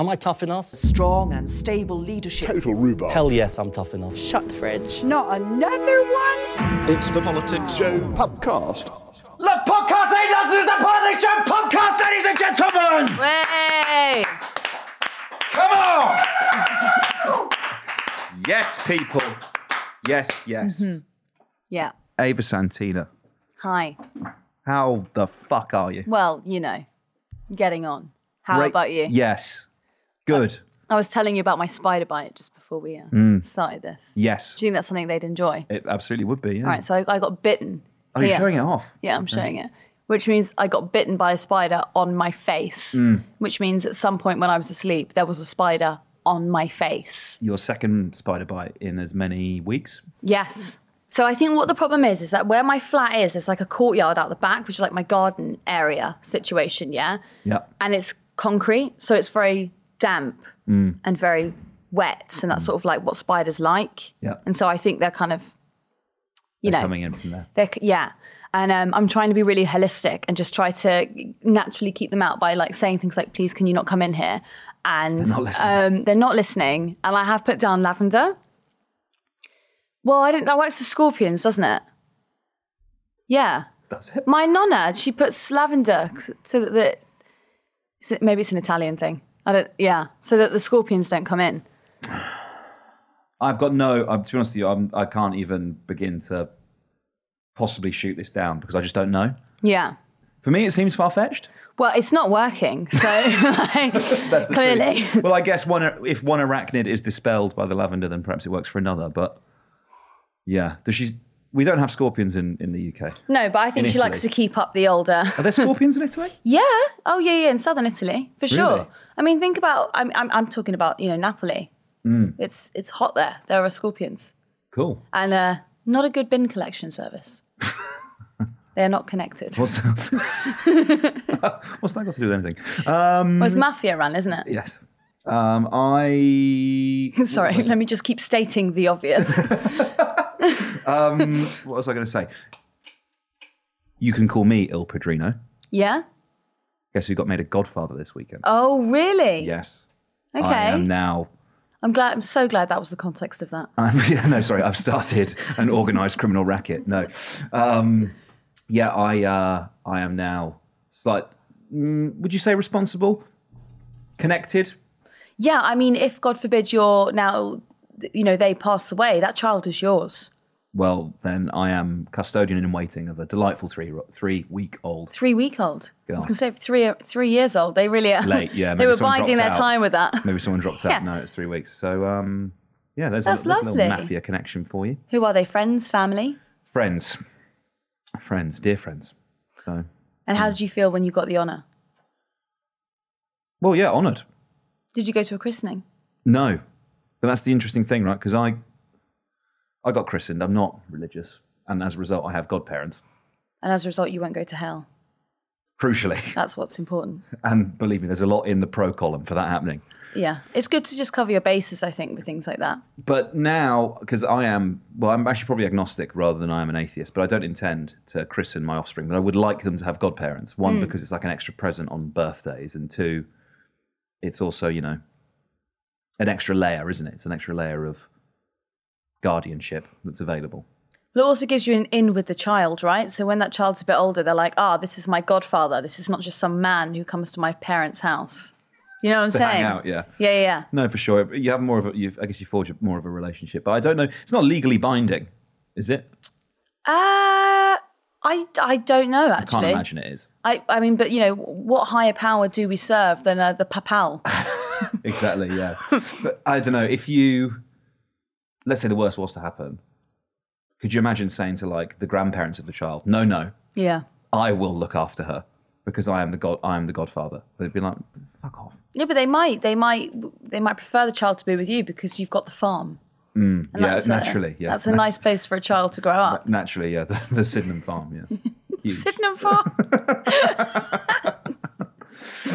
Am I tough enough? Strong and stable leadership. Total rhubarb. Hell yes, I'm tough enough. Shut the fridge. Not another one? It's the Politics Joe podcast. Love podcasting! This is the Politics Joe podcast, ladies and gentlemen! Way! Come on! yes, people. Yes, yes. Mm-hmm. Yeah. Ava Santina, Hi. how the fuck are you? Well, you know, getting on. How Great- about you? Yes. Good. I was telling you about my spider bite just before we uh, Mm. started this. yes. Do you think that's something they'd enjoy? It absolutely would be. Yeah. All right, so I, I got bitten. oh, you're here. showing it off. Yeah, I'm showing it. Which means I got bitten by a spider on my face. Mm. Which means at some point when I was asleep, there was a spider on my face. Your second spider bite in as many weeks. Yes. So I think what the problem is is that where my flat is, there's like a courtyard out the back, which is like my garden area situation, yeah? Yeah. And it's concrete, so it's very damp and very wet, and that's sort of like what spiders like. Yeah. And so I think they're kind of, you They're know, coming in from there. they're yeah. And um, I'm trying to be really holistic and just try to naturally keep them out by like saying things like, "Please, can you not come in here?" And They're not listening. um, they're not listening. And I have put down lavender. Well, I didn't. That works for scorpions, doesn't it? Yeah. That's it. My nonna, she puts lavender so that so maybe it's an Italian thing. I don't. Yeah, so that the scorpions don't come in. I've got no. I'm, to be honest with you, I'm, I can't even begin to possibly shoot this down because I just don't know. Yeah. For me, it seems far fetched. Well, it's not working. So like, That's the clearly. truth. Well, I guess one if one arachnid is dispelled by the lavender, then perhaps it works for another. But yeah, does she? We don't have scorpions in, in the UK. No, but I think In she likes to Italy. keep up the older. Are there scorpions in Italy? Yeah. Oh, yeah, yeah. In southern Italy, for sure. Really? I mean, think about. I'm, I'm, I'm talking about you know Napoli. Mm. It's it's hot there. There are scorpions, Cool. and uh, not a good bin collection service. They're not connected. What's, what's that got to do with anything? Um, Well, it's mafia run, isn't it? yes. Um, I. Sorry, let me just keep stating the obvious. Um, what was I going to say? You can call me Il Padrino. yeah. Guess who got made a godfather this weekend? Oh, really? Yes. Okay. I am now I'm glad. I'm so glad that was the context of that. I'm, yeah, no, sorry, I've started an organised criminal racket. No, um, yeah, I uh, I am now slight. Mm, would you say responsible, connected? Yeah, I mean, if God forbid you're now, you know, they pass away, that child is yours. Well, then I am custodian in waiting of a delightful three three week old. Three week old. I was going to say three three years old. They really are Late, yeah, they were biding their out. time with that. Maybe someone dropped out. Yeah. No, it's three weeks. So um, yeah, there's, That's a, there's a little lovely. mafia connection for you. Who are they? Friends, family? Friends, friends, dear friends. So And how did you feel when you got the honour? well, yeah, honoured. Did you go to a christening? No, but that's the interesting thing, right? Because I, I got christened. I'm not religious, and as a result, I have godparents. And as a result, you won't go to hell. Crucially, That's what's important. and believe me, there's a lot in the pro column for that happening. Yeah. It's good to just cover your bases, I think, with things like that. But now, because I am, well, I'm actually probably agnostic rather than I am an atheist. But I don't intend to christen my offspring. But I would like them to have godparents. One, hmm. because it's like an extra present on birthdays, and two, it's also you know, an extra layer, isn't it? It's an extra layer of guardianship that's available. But it also gives you an in with the child, right? So when that child's a bit older, they're like, ah, this is my godfather. This is not just some man who comes to my parents' house. You know what I'm saying? out, yeah. Yeah, yeah, yeah. No, for sure. You have more of a. You, I guess you forge a- more of a relationship, but I don't know. It's not legally binding, is it? Uh, I, I don't know, actually. I can't imagine it is. I, I mean, but you know, what higher power do we serve than uh, the papal? Exactly. Yeah. but I don't know if you. Let's say the worst was to happen. Could you imagine saying to like the grandparents of the child, "No, no, yeah. I will look after her because I am the god. I am the godfather." They'd be like, "Fuck off." Yeah, but they might, they might, they might prefer the child to be with you because you've got the farm. Mm, yeah, that's a- naturally, yeah. That's a nice place for a child to grow up. Naturally, yeah, the, the Sydenham farm, yeah. Sydenham Farm.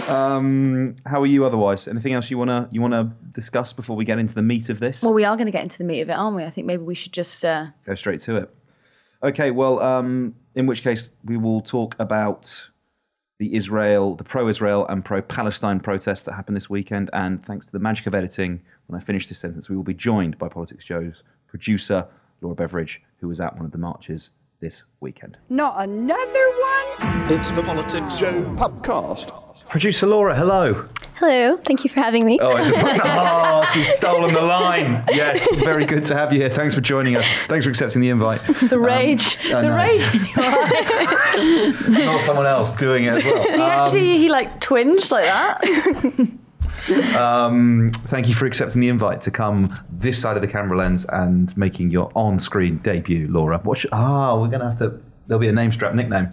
Um, how are you otherwise? Anything else you wanna you wanna discuss before we get into the meat of this? well, we are going to get into the meat of it, aren't we? I think maybe we should just. Uh, Go straight to it. Okay, well, um, in which case we will talk about the Israel, the pro-Israel and pro-Palestine protests that happened this weekend. And thanks to the magic of editing, when I finish this sentence, we will be joined by Politics Joe's producer Laura Beveridge, who was at one of the marches this weekend. Not another one? It's the Politics Joe podcast. Producer Laura, hello. Hello, thank you for having me. Oh, it's oh, she's stolen the line. Yes, very good to have you here. Thanks for joining us. Thanks for accepting the invite. the rage. I the know. rage in your eyes. Not someone else doing it as well. he actually, he like twinged like that. Um, thank you for accepting the invite to come this side of the camera lens and making your on-screen debut, Laura. What? Should, ah, we're gonna have to. There'll be a name strap nickname.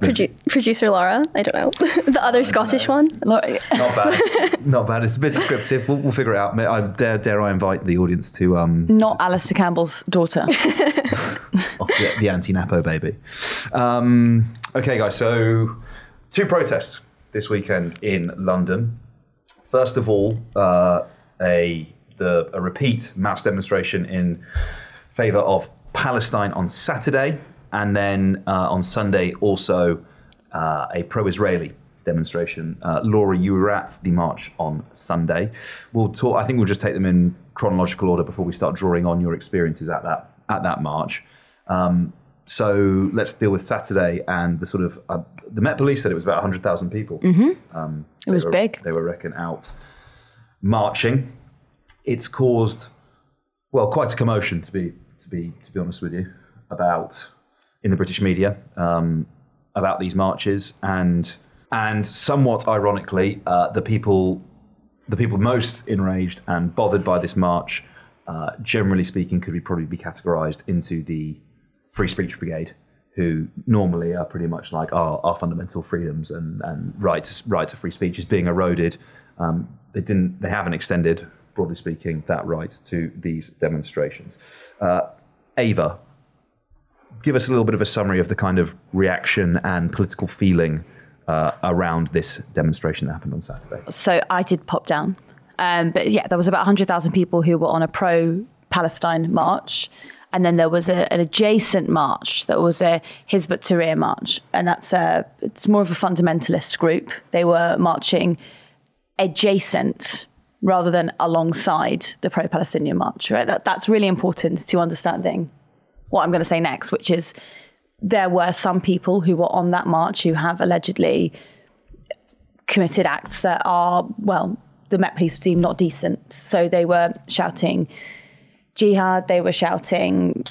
Produ- producer Laura, I don't know. the other Scottish one. Look, Not bad. Not bad. It's a bit descriptive. We'll, we'll figure it out. I dare, dare I invite the audience to um, Not Alastair Campbell's daughter. oh, the, the anti-nepo baby. Um, okay, guys. So, two protests this weekend in London. First of all, uh, a the a repeat mass demonstration in favour of Palestine on Saturday, and then uh, on Sunday also uh, a pro-Israeli demonstration. Uh, Laura, you were at the march on Sunday. We'll talk. I think we'll just take them in chronological order before we start drawing on your experiences at that at that march. Um, so let's deal with Saturday and the sort of uh, the Met Police said it was about 100,000 people. Um, It was were- big. They were reckon out marching. It's caused well quite a commotion to be to be to be honest with you about in the British media um, about these marches. And and somewhat ironically uh, the people the people most enraged and bothered by this march uh, generally speaking could be probably be categorized into the free speech brigade who normally are pretty much like our, our fundamental freedoms and, and rights right to free speech is being eroded. Um, they didn't they haven't extended broadly speaking that right to these demonstrations. Uh, ava give us a little bit of a summary of the kind of reaction and political feeling uh, around this demonstration that happened on saturday so I did pop down. Um, but yeah, there was about 100,000 people who were on a pro Palestine march. And then there was a, an adjacent march that was a Hizb ut Tahrir march. And that's a, it's more of a fundamentalist group. They were marching adjacent rather than alongside the pro Palestinian march, right? That, that's really important to understanding what I'm going to say next, which is there were some people who were on that march who have allegedly committed acts that are, well, the Met Police deemed not decent. So they were shouting jihad, they were shouting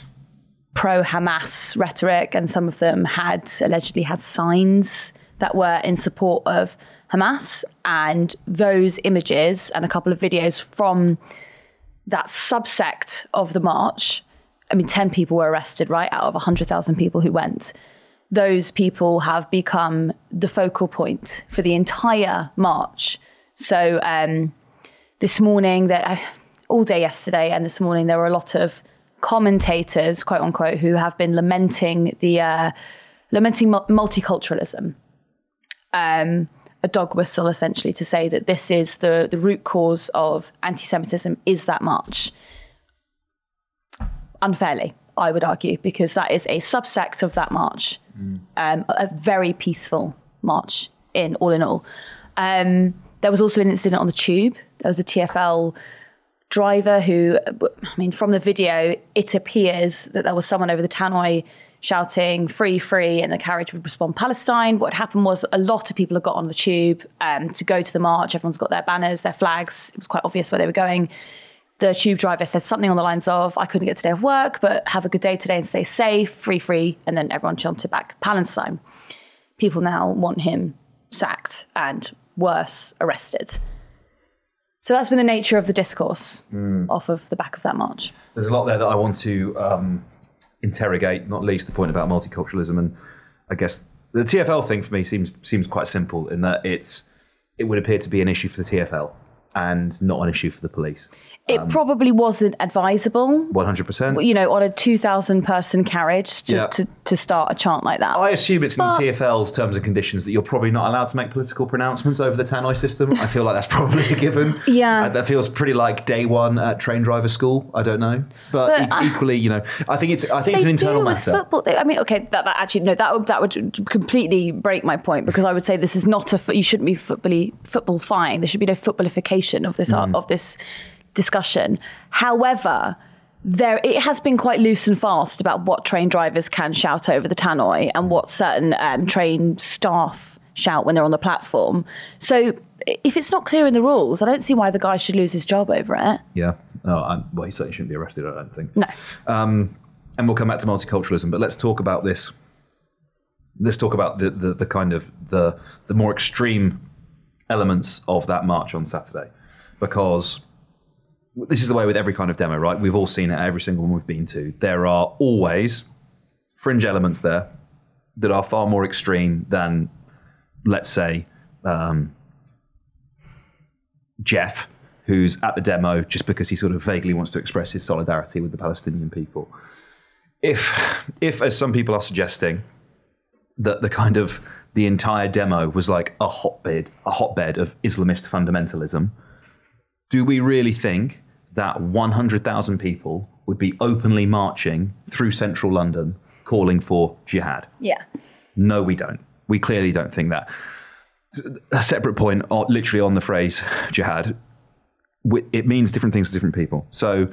pro Hamas rhetoric, and some of them had allegedly had signs that were in support of Hamas. And those images and a couple of videos from that subsect of the march, I mean, 10 people were arrested, right, out of 100,000 people who went. Those people have become the focal point for the entire march. So um, this morning, that all day yesterday and this morning, there were a lot of commentators, quote unquote, who have been lamenting the uh, lamenting mul- multiculturalism. Um, a dog whistle, essentially, to say that this is the the root cause of anti-Semitism is that march. Unfairly, I would argue, because that is a subsect of that march, um, a very peaceful march. In all in all, um, there was also an incident on the tube. There was a TFL driver who, I mean, from the video, it appears that there was someone over the tannoy shouting "free, free," and the carriage would respond Palestine. What happened was a lot of people had got on the tube um, to go to the march. Everyone's got their banners, their flags. It was quite obvious where they were going. The tube driver said something on the lines of, "I couldn't get today off work, but have a good day today and stay safe, free, free," and then everyone chanted back Palestine. People now want him sacked and worse, arrested. So that's been the nature of the discourse off of the back of that march. There's a lot there that I want to um, interrogate, not least the point about multiculturalism. And I guess the TFL thing for me seems seems quite simple in that it's it would appear to be an issue for the TFL. and not an issue for the police. It probably wasn't advisable, One hundred percent. you know, on a 2,000 person carriage to, Yeah. to, to start a chant like that. I assume it's in But- the TFL's terms and conditions that you're probably not allowed to make political pronouncements over the tannoy system. I feel like that's probably a given. Yeah. Uh, that feels pretty like day one at train driver school. I don't know, but, But e- equally, you know, I think it's I think it's an internal matter. football. They, I mean, okay, that, that actually no, that would that would completely break my point because I would say this is not a you shouldn't be football football fine. There should be no footballification of this Mm. of this discussion. However. There, it has been quite loose and fast about what train drivers can shout over the tannoy and what certain um, train staff shout when they're on the platform. So, if it's not clear in the rules, I don't see why the guy should lose his job over it. Yeah. Oh, I'm, well, he certainly shouldn't be arrested. I don't think. No. Um, and we'll come back to multiculturalism, but let's talk about this. Let's talk about the, the, the kind of the the more extreme elements of that march on Saturday, because this is the way with every kind of demo, right? We've all seen it every single one we've been to. There are always fringe elements there that are far more extreme than, let's say, um, Jeff, who's at the demo just because he sort of vaguely wants to express his solidarity with the Palestinian people. If, if as some people are suggesting, that the kind of the entire demo was like a hotbed, a hotbed of Islamist fundamentalism, do we really think that 100,000 people would be openly marching through central London calling for jihad? Yeah. No, we don't. We clearly don't think that. A separate point, uh, literally on the phrase jihad, it means different things to different people. So,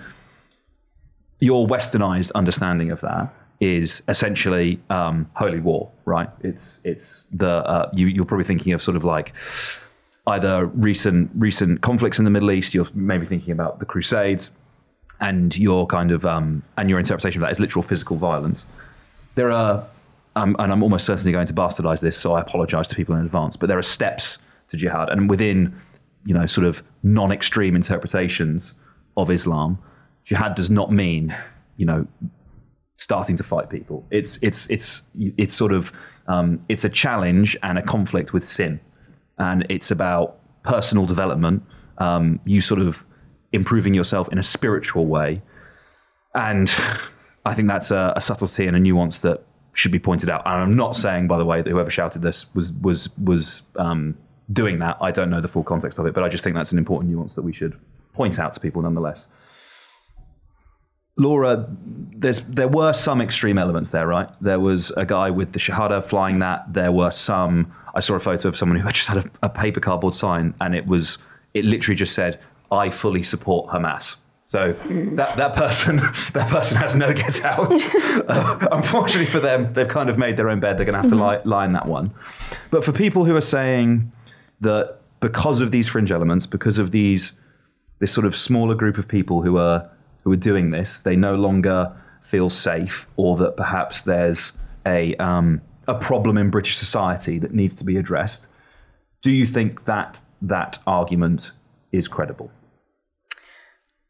your westernized understanding of that is essentially um, holy war, right? It's it's the uh, you, you're probably thinking of sort of like either recent recent conflicts in the Middle East. You're maybe thinking about the Crusades, and your kind of um, and your interpretation of that is literal physical violence there are, um, and I'm almost certainly going to bastardize this, so I apologize to people in advance, but there are steps to jihad. And within, you know, sort of non extreme interpretations of Islam, jihad does not mean, you know, starting to fight people. It's, it's, it's, it's sort of, um, it's a challenge and a conflict with sin. And it's about personal development, um, you sort of improving yourself in a spiritual way. And I think that's a, a subtlety and a nuance that should be pointed out. And I'm not saying, by the way, that whoever shouted this was was was um, doing that. I don't know the full context of it, but I just think that's an important nuance that we should point out to people nonetheless. Laura, there were some extreme elements there, right? There was a guy with the Shahada flying that. There were some. I saw a photo of someone who just had a, a paper cardboard sign, and it was it literally just said, "I fully support Hamas." So that, that person that person has no get out. Uh, unfortunately for them, they've kind of made their own bed. They're going to have to lie, lie in that one. But for people who are saying that because of these fringe elements, because of these this sort of smaller group of people who are who are doing this, they no longer feel safe, or that perhaps there's a um, a problem in British society that needs to be addressed. Do you think that that argument is credible?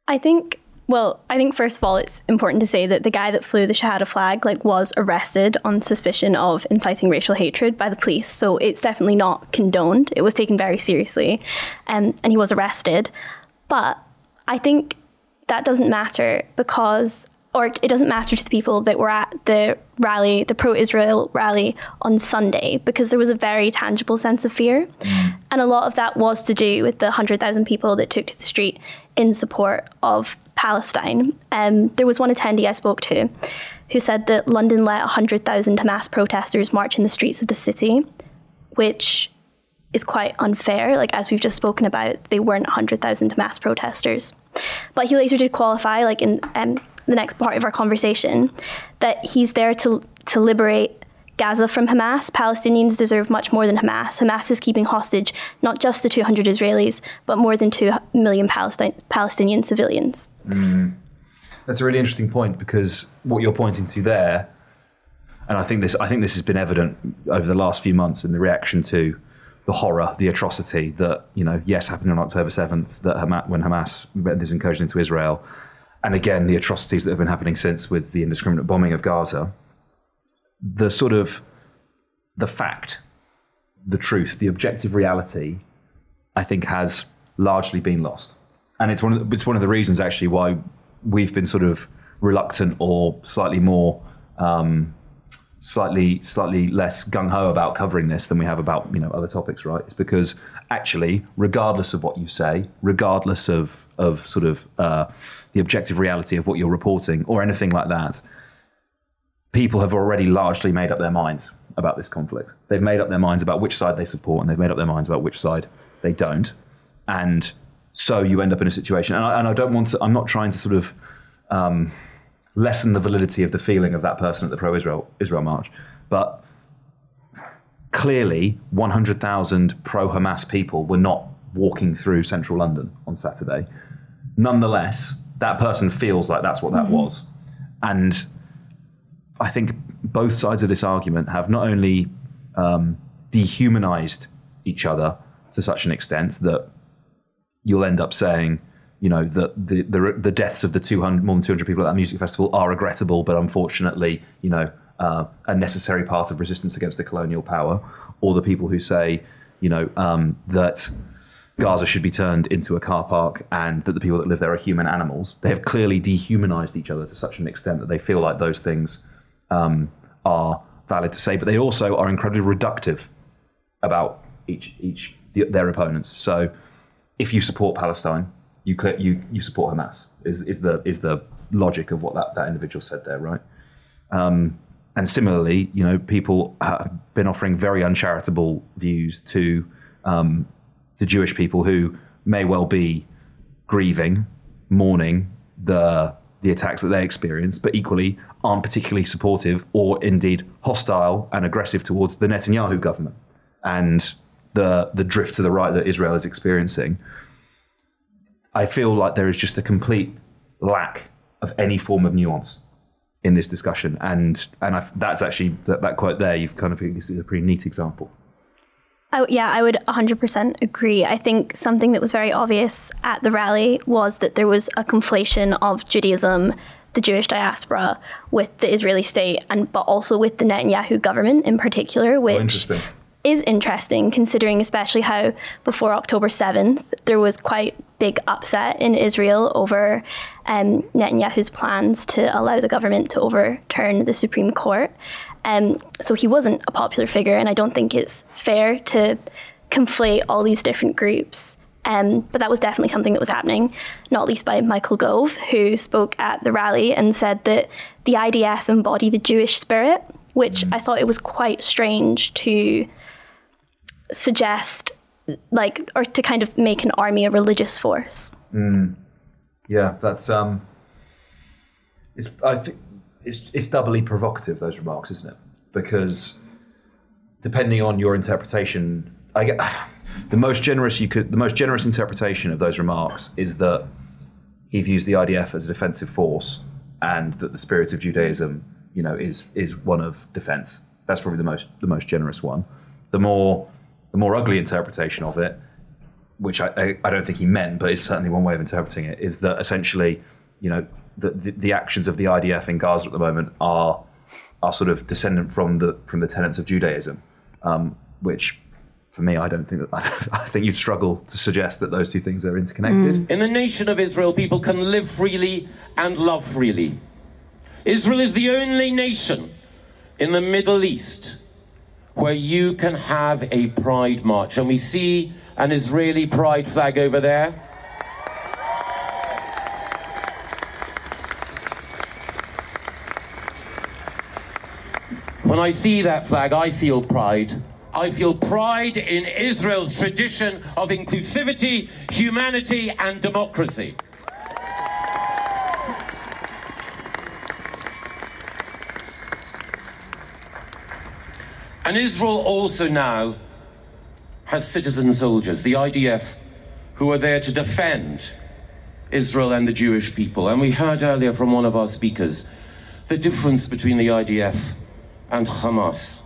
I think well, I think first of all it's important to say that the guy that flew the Shahada flag like was arrested on suspicion of inciting racial hatred by the police. So it's definitely not condoned. It was taken very seriously. Um, and he was arrested. But I think that doesn't matter because or it doesn't matter to the people that were at the rally, the pro Israel rally on Sunday, because there was a very tangible sense of fear. And a lot of that was to do with the 100,000 people that took to the street in support of Palestine. Um, there was one attendee I spoke to who said that London let 100,000 Hamas protesters march in the streets of the city, which is quite unfair. Like, as we've just spoken about, they weren't 100,000 Hamas protesters. But he later did qualify, like in um, the next part of our conversation, that he's there to, to liberate Gaza from Hamas. Palestinians deserve much more than Hamas. Hamas is keeping hostage not just the 200 Israelis, but more than 2 million Palestine, Palestinian civilians. Mm. That's a really interesting point because what you're pointing to there, and I think this, I think this has been evident over the last few months in the reaction to the horror, the atrocity that you know, yes, happened on October seventh, that Hamas, when Hamas this incursion into Israel, and again the atrocities that have been happening since with the indiscriminate bombing of Gaza. The sort of the fact, the truth, the objective reality, I think has largely been lost, and it's one of the, it's one of the reasons actually why we've been sort of reluctant or slightly more. Um, slightly slightly less gung ho about covering this than we have about you know other topics, right? It's because actually, regardless of what you say, regardless of of sort of uh, the objective reality of what you're reporting or anything like that, people have already largely made up their minds about this conflict. They've made up their minds about which side they support, and they've made up their minds about which side they don't. And so you end up in a situation, and I, and I don't want to. I'm not trying to sort of. Um, lessen the validity of the feeling of that person at the pro-Israel Israel march. But clearly, 100,000 pro-Hamas people were not walking through central London on Saturday. Nonetheless, that person feels like that's what that mm-hmm. was, and I think both sides of this argument have not only um, dehumanized each other to such an extent that you'll end up saying you know, that the, the, the deaths of the 200, more than 200 people at that music festival are regrettable, but unfortunately, you know, uh, a necessary part of resistance against the colonial power, or the people who say, you know, um, that Gaza should be turned into a car park and that the people that live there are human animals. They have clearly dehumanized each other to such an extent that they feel like those things um, are valid to say, but they also are incredibly reductive about each, each their opponents. So if you support Palestine, you you you support Hamas is is the is the logic of what that, that individual said there, right? Um, and similarly, you know, people have been offering very uncharitable views to um, the Jewish people who may well be grieving, mourning the the attacks that they experienced, but equally aren't particularly supportive or indeed hostile and aggressive towards the Netanyahu government and the the drift to the right that Israel is experiencing. I feel like there is just a complete lack of any form of nuance in this discussion, and and I, that's actually that, that quote there. You've kind of this is a pretty neat example. Oh, yeah, I would 100% agree. I think something that was very obvious at the rally was that there was a conflation of Judaism, the Jewish diaspora, with the Israeli state, and but also with the Netanyahu government in particular, which oh, is interesting considering especially how before October 7th there was quite big upset in Israel over um, Netanyahu's plans to allow the government to overturn the Supreme Court. Um, so he wasn't a popular figure, and I don't think it's fair to conflate all these different groups. Um, but that was definitely something that was happening, not least by Michael Gove, who spoke at the rally and said that the IDF embody the Jewish spirit, which I thought it was quite strange to suggest like or to kind of make an army a religious force. Mm. Yeah, that's um it's I think it's it's doubly provocative those remarks, isn't it? Because depending on your interpretation, I get the most generous you could the most generous interpretation of those remarks is that he views the IDF as a defensive force and that the spirit of Judaism, you know, is is one of defense. That's probably the most the most generous one. The more the more ugly interpretation of it, which I, I, I don't think he meant, but it's certainly one way of interpreting it, is that essentially, you know, the, the, the, actions of the IDF in Gaza at the moment are are sort of descendant from the from the tenets of Judaism, um, which for me, I don't think that I think you'd struggle to suggest that those two things are interconnected. Mm. In the nation of Israel, people can live freely and love freely. Israel is the only nation in the Middle East where you can have a pride march. And we see an Israeli pride flag over there. When I see that flag, I feel pride. I feel pride in Israel's tradition of inclusivity, humanity, and democracy. And Israel also now has citizen soldiers, the IDF, who are there to defend Israel and the Jewish people. And we heard earlier from one of our speakers the difference between the IDF and Hamas.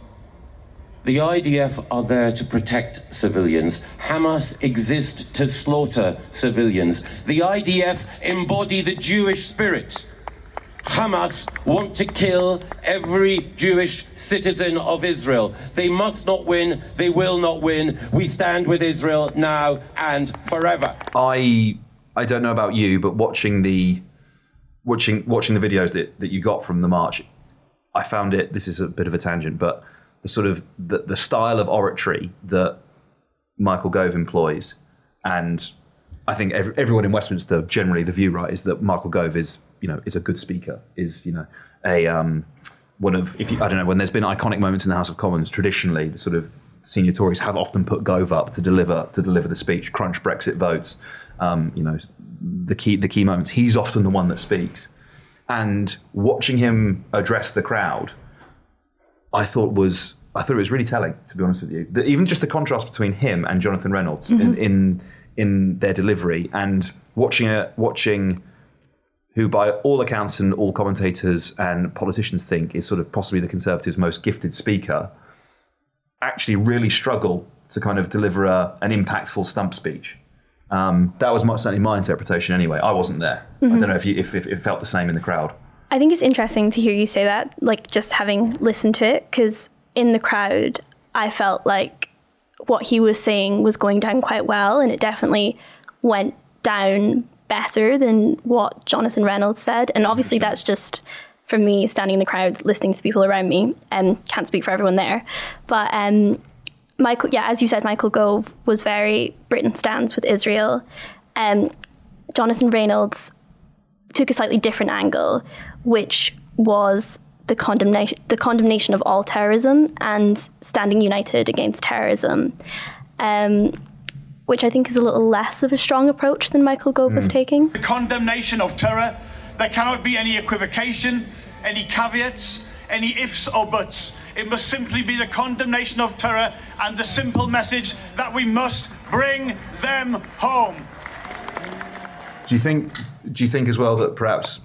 The IDF are there to protect civilians. Hamas exist to slaughter civilians. The IDF embody the Jewish spirit Hamas want to kill every Jewish citizen of Israel. They must not win. They will not win. We stand with Israel now and forever. I I don't know about you, but watching the watching watching the videos that, that you got from the march, I found it. This is a bit of a tangent, but the sort of the, the style of oratory that Michael Gove employs, and I think every, everyone in Westminster generally the view right is that Michael Gove is you know is a good speaker, is you know a um, one of if you, I don't know when there's been iconic moments in the House of Commons traditionally the sort of senior Tories have often put Gove up to deliver to deliver the speech, crunch Brexit votes, um, you know the key the key moments. He's often the one that speaks, and watching him address the crowd, I thought was I thought it was really telling to be honest with you. The, even just the contrast between him and Jonathan Reynolds in, mm-hmm. in in their delivery and watching a watching who by all accounts and all commentators and politicians think is sort of possibly the Conservatives' most gifted speaker, actually really struggle to kind of deliver a, an impactful stump speech. Um, that was my, certainly my interpretation anyway. I wasn't there. I don't know if, you, if, if it felt the same in the crowd. I think it's interesting to hear you say that, like just having listened to it, because in the crowd, I felt like what he was saying was going down quite well, and it definitely went down better than what Jonathan Reynolds said. And obviously, that's just from me standing in the crowd, listening to people around me, and can't speak for everyone there. But um, Michael, yeah, as you said, Michael Gove was very Britain stands with Israel. Um, Jonathan Reynolds took a slightly different angle, which was the condemnation the condemnation of all terrorism and standing united against terrorism. Um, which I think is a little less of a strong approach than Michael Gove was taking. The condemnation of terror, there cannot be any equivocation, any caveats, any ifs or buts. It must simply be the condemnation of terror and the simple message that we must bring them home. Do you think? Do you think as well that perhaps,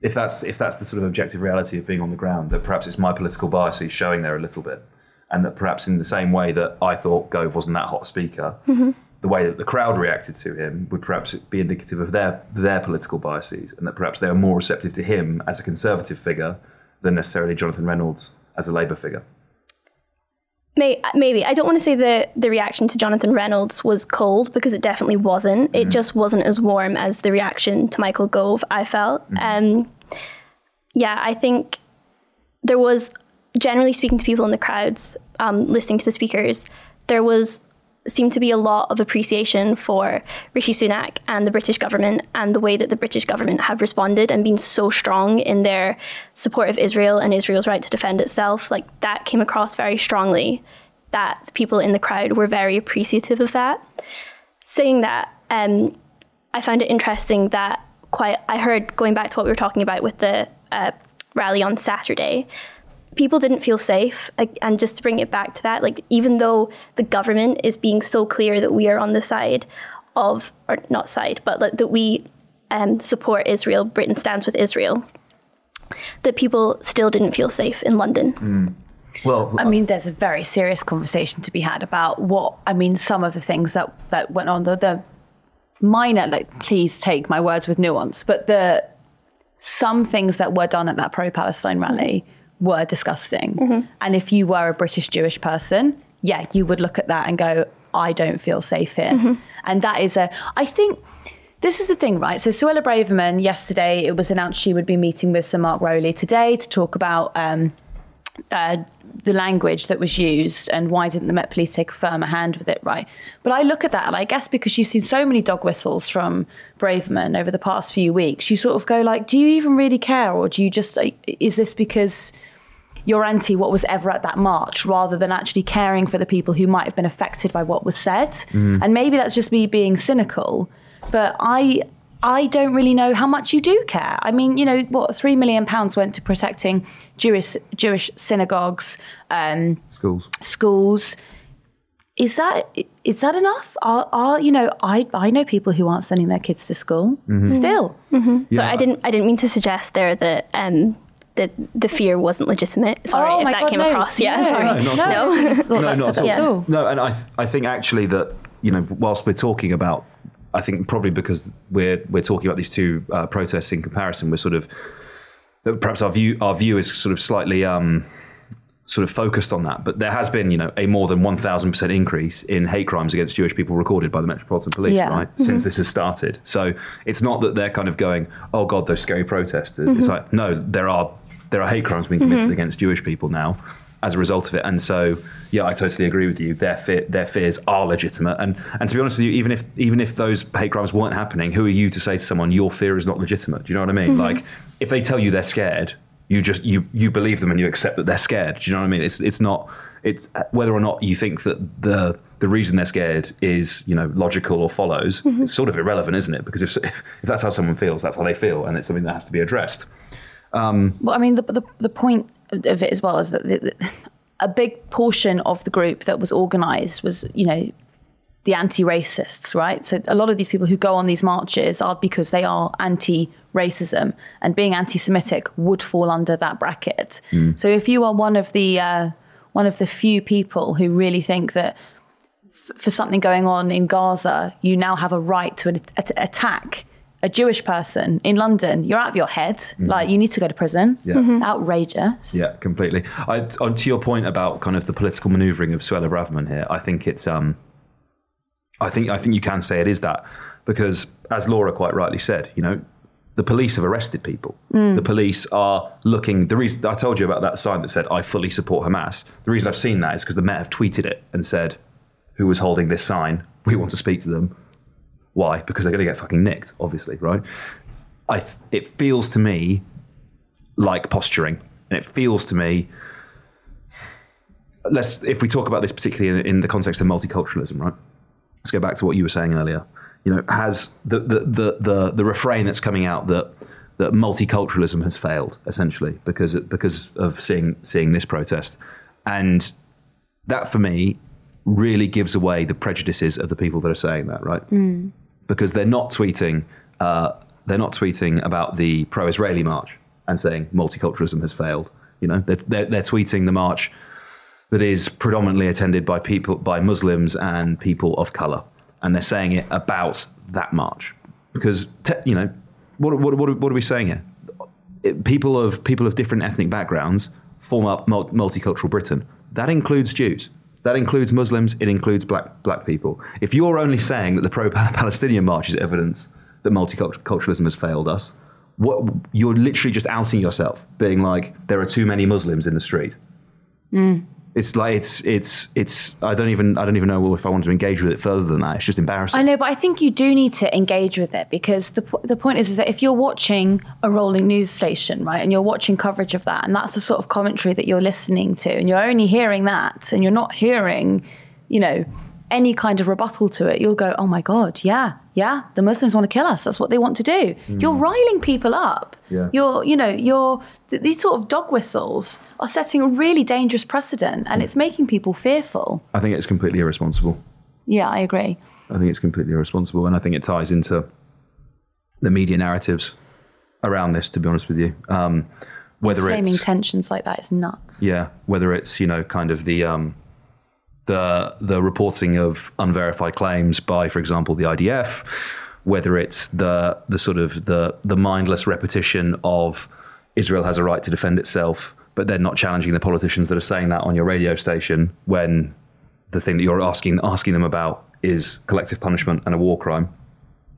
if that's if that's the sort of objective reality of being on the ground, that perhaps it's my political biases showing there a little bit, and that perhaps in the same way that I thought Gove wasn't that hot a speaker, mm-hmm. the way that the crowd reacted to him would perhaps be indicative of their their political biases, and that perhaps they are more receptive to him as a conservative figure than necessarily Jonathan Reynolds as a Labour figure. Maybe I don't want to say the the reaction to Jonathan Reynolds was cold because it definitely wasn't. It just wasn't as warm as the reaction to Michael Gove. I felt. Um, yeah, I think there was generally speaking to people in the crowds, um, listening to the speakers. There was seemed to be a lot of appreciation for Rishi Sunak and the British government and the way that the British government have responded and been so strong in their support of Israel and Israel's right to defend itself. Like that came across very strongly. That the people in the crowd were very appreciative of that. Saying that, um, I found it interesting that quite. I heard going back to what we were talking about with the uh, rally on Saturday people didn't feel safe uh, and just to bring it back to that like even though the government is being so clear that we are on the side of or not side but like, that we um, support israel britain stands with israel that people still didn't feel safe in london mm. Well, I mean, there's a very serious conversation to be had about what I mean. Some of the things that that went on, the, the minor, like please take my words with nuance, but the some things that were done at that pro-Palestine rally mm. Were disgusting. And if you were a British Jewish person, yeah, you would look at that and go, I don't feel safe here. And that is a, I think. This is the thing, right? So Suella Braverman, yesterday it was announced she would be meeting with Sir Mark Rowley today to talk about um, uh, the language that was used and why didn't the Met Police take a firmer hand with it, right? But I look at that and I guess because you've seen so many dog whistles from Braverman over the past few weeks, you sort of go like, do you even really care, or do you just like, is this because you're anti what was ever at that march rather than actually caring for the people who might have been affected by what was said? And maybe that's just me being cynical, but I. I don't really know how much you do care. I mean, you know, what three million pounds went to protecting Jewish Jewish synagogues, um, schools. schools. Is that is that enough? Are, are you know? I I know people who aren't sending their kids to school still. so i didn't i didn't mean to suggest there that um that the fear wasn't legitimate sorry Oh if that God, came no. across yeah No. sorry No, not at No, all. I just thought No, not at at all. all. No, and I, I think actually that you know, whilst we're talking about, I think probably because we're we're talking about these two uh, protests in comparison, we're sort of perhaps our view our view is sort of slightly um, sort of focused on that. But there has been, you know, a more than one thousand percent increase in hate crimes against Jewish people recorded by the Metropolitan Police, Yeah. right? Mhm. Since this has started. So it's not that they're kind of going, oh god, those scary protesters. It's Mhm. like no, there are there are hate crimes being committed Mhm. against Jewish people now as a result of it. And so, yeah, I totally agree with you. Their fear, their fears are legitimate. And and to be honest with you, even if even if those hate crimes weren't happening, who are you to say to someone your fear is not legitimate? Do you know what I mean? Mhm. Like if they tell you they're scared, you just you you believe them and you accept that they're scared. Do you know what I mean? It's it's not it's whether or not you think that the the reason they're scared is you know logical or follows. Mhm. It's sort of irrelevant, isn't it? Because if if that's how someone feels, that's how they feel, and it's something that has to be addressed. Um, Well, I mean, the, the, the point of it as well is that the, the, a big portion of the group that was organized was, you know, the anti racists, right? So a lot of these people who go on these marches are because they are anti racism, and being anti Semitic would fall under that bracket. Mm. So if you are one of the, uh, one of the few people who really think that f- for something going on in Gaza, you now have a right to at- attack a Jewish person in London, you're out of your head. Mhm. Like, you need to go to prison. Yeah. Mhm. Outrageous. Yeah, completely. I, on to your point about kind of the political manoeuvring of Suella Braverman here, I think it's um, I think I think you can say it is that because as Laura quite rightly said, you know, the police have arrested people. Mm. The police are looking. The reason I told you about that sign that said "I fully support Hamas." The reason I've seen that is because the Met have tweeted it and said, "Who was holding this sign? We want to speak to them." Why? Because they're going to get fucking nicked, obviously, right? I. It feels to me like posturing, and it feels to me. Let's, if we talk about this particularly in, in the context of multiculturalism, right? Let's go back to what you were saying earlier. You know, has the the the the, the refrain that's coming out that that multiculturalism has failed essentially because because of seeing seeing this protest, and that for me really gives away the prejudices of the people that are saying that, right? Hmm. Because they're not tweeting uh, they're not tweeting about the pro-Israeli march and saying multiculturalism has failed. You know, they're, they're, they're tweeting the march that is predominantly attended by people by Muslims and people of color, and they're saying it about that march because te- you know what, what, what, what are we saying here? It- people of people of different ethnic backgrounds form up mul- multicultural Britain. That includes Jews. That includes Muslims. It includes black black people. If you're only saying that the pro-Palestinian march is evidence that multiculturalism has failed us, what you're literally just outing yourself, being like there are too many Muslims in the street. Hmm. It's like it's it's it's. I don't even I don't even know if I want to engage with it further than that. It's just embarrassing. I know, but I think you do need to engage with it because the the point is, is that if you're watching a rolling news station, right, and you're watching coverage of that, and that's the sort of commentary that you're listening to, and you're only hearing that, and you're not hearing, you know, any kind of rebuttal to it, you'll go, oh my god, yeah, yeah, the Muslims want to kill us. That's what they want to do. Mm. You're riling people up. Yeah. You're, you know, you're th- these sort of dog whistles are setting a really dangerous precedent, and it's making people fearful. I think it's completely irresponsible. Yeah, I agree. I think it's completely irresponsible, and I think it ties into the media narratives around this. To be honest with you, um, whether Framing it's tensions like that is nuts. yeah, whether it's you know kind of the um, the the reporting of unverified claims by, for example, the IDF, whether it's the the sort of the the mindless repetition of Israel has a right to defend itself, but then not challenging the politicians that are saying that on your radio station when the thing that you're asking asking them about is collective punishment and a war crime,